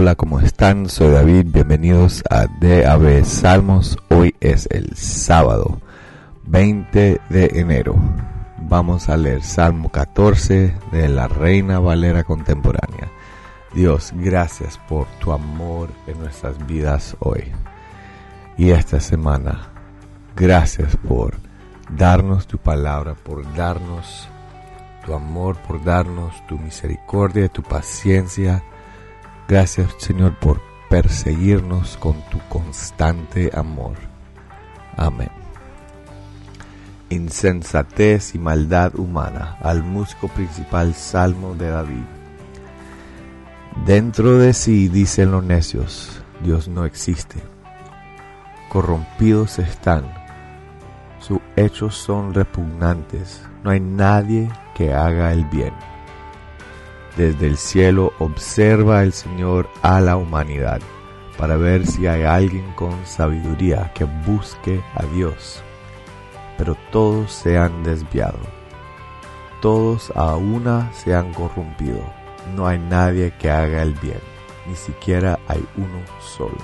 hola, ¿cómo están? Soy David, bienvenidos a DAB Salmos. Hoy es el sábado 20 de enero. Vamos a leer Salmo 14 de la Reina Valera Contemporánea. Dios, gracias por tu amor en nuestras vidas hoy y esta semana. Gracias por darnos tu palabra, por darnos tu amor, por darnos tu misericordia, tu paciencia Gracias Señor por perseguirnos con tu constante amor. Amén. Insensatez y maldad humana al músico principal Salmo de David. Dentro de sí dicen los necios, Dios no existe. Corrompidos están, sus hechos son repugnantes, no hay nadie que haga el bien. Desde el cielo observa el Señor a la humanidad para ver si hay alguien con sabiduría que busque a Dios. Pero todos se han desviado. Todos a una se han corrompido. No hay nadie que haga el bien. Ni siquiera hay uno solo.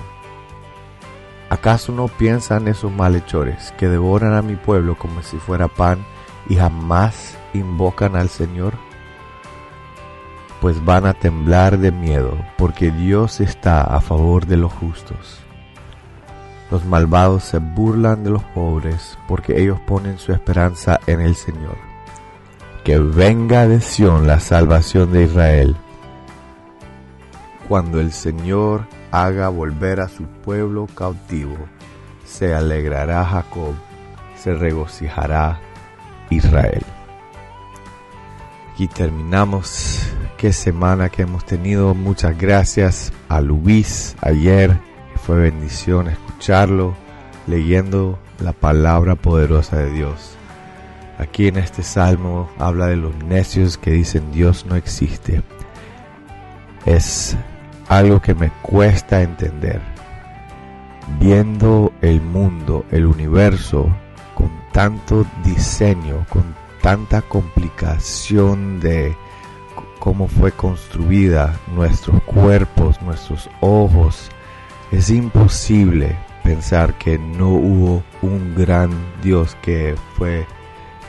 ¿Acaso no piensan esos malhechores que devoran a mi pueblo como si fuera pan y jamás invocan al Señor? Pues van a temblar de miedo, porque Dios está a favor de los justos. Los malvados se burlan de los pobres, porque ellos ponen su esperanza en el Señor. Que venga de Sión la salvación de Israel. Cuando el Señor haga volver a su pueblo cautivo, se alegrará Jacob, se regocijará Israel. Aquí terminamos qué semana que hemos tenido. Muchas gracias a Luis ayer. Fue bendición escucharlo, leyendo la palabra poderosa de Dios. Aquí en este salmo habla de los necios que dicen Dios no existe. Es algo que me cuesta entender. Viendo el mundo, el universo, con tanto diseño, con tanta complicación de, cómo fue construida nuestros cuerpos, nuestros ojos, es imposible pensar que no hubo un gran Dios que fue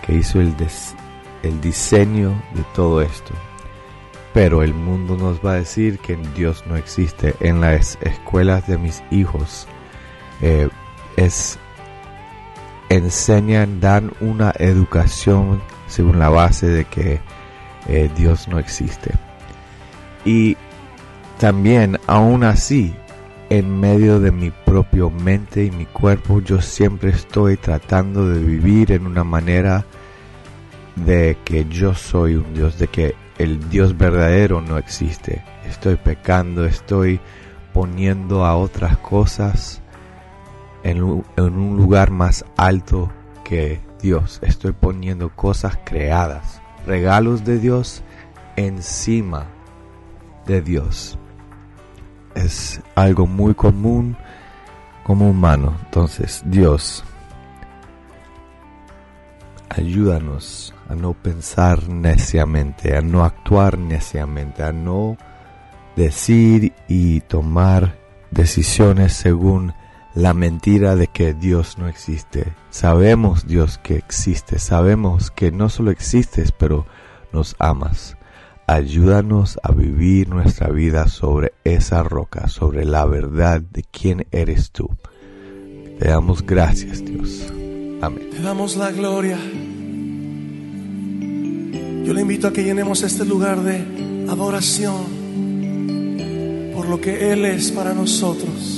que hizo el, el diseño de todo esto. Pero el mundo nos va a decir que Dios no existe. En las escuelas de mis hijos eh, es enseñan, dan una educación según la base de que eh, Dios no existe. Y también, aún así, en medio de mi propio mente y mi cuerpo, yo siempre estoy tratando de vivir en una manera de que yo soy un Dios, de que el Dios verdadero no existe. Estoy pecando, estoy poniendo a otras cosas en un, en un lugar más alto que Dios. Estoy poniendo cosas creadas regalos de Dios encima de Dios. Es algo muy común como humano. Entonces, Dios, ayúdanos a no pensar neciamente, a no actuar neciamente, a no decir y tomar decisiones según la mentira de que Dios no existe. Sabemos, Dios, que existe. Sabemos que no solo existes, pero nos amas. Ayúdanos a vivir nuestra vida sobre esa roca, sobre la verdad de quién eres tú. Te damos gracias, Dios. Amén. Te damos la gloria. Yo le invito a que llenemos este lugar de adoración por lo que Él es para nosotros.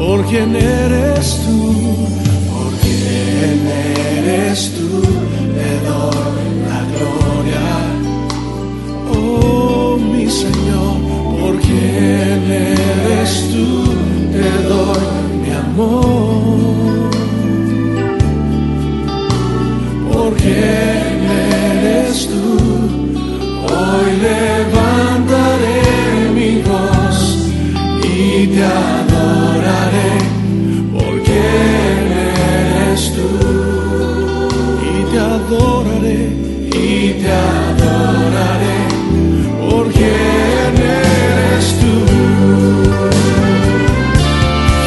por quién eres tú, por quién eres tú, te doy la gloria. Oh mi Señor, por quién eres tú, te doy mi amor. Por quién eres tú, hoy levantaré mi voz y te adoraré, y te adoraré. Por quién eres tú.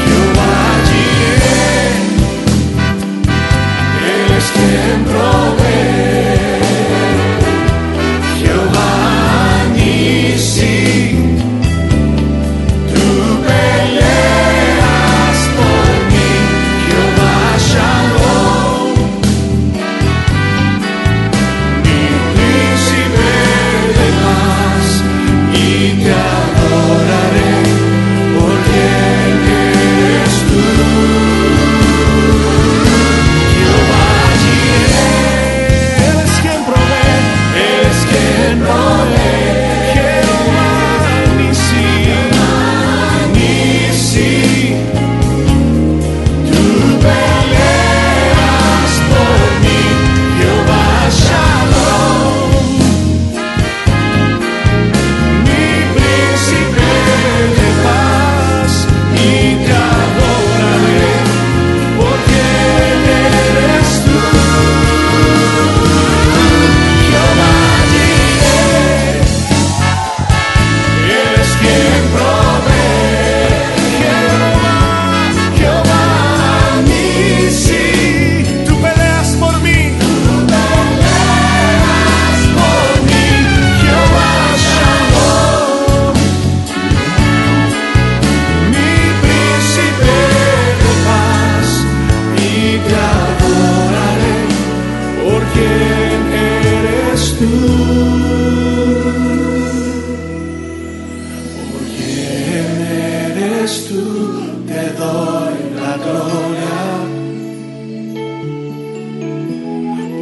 Jehová Jireh, Él es quien eres tú, te doy la gloria.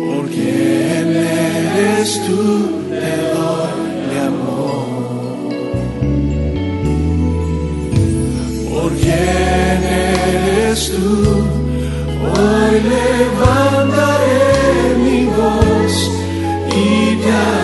Por quien eres tú, te doy mi amor. Por quien eres tú, hoy levantaré mi voz y te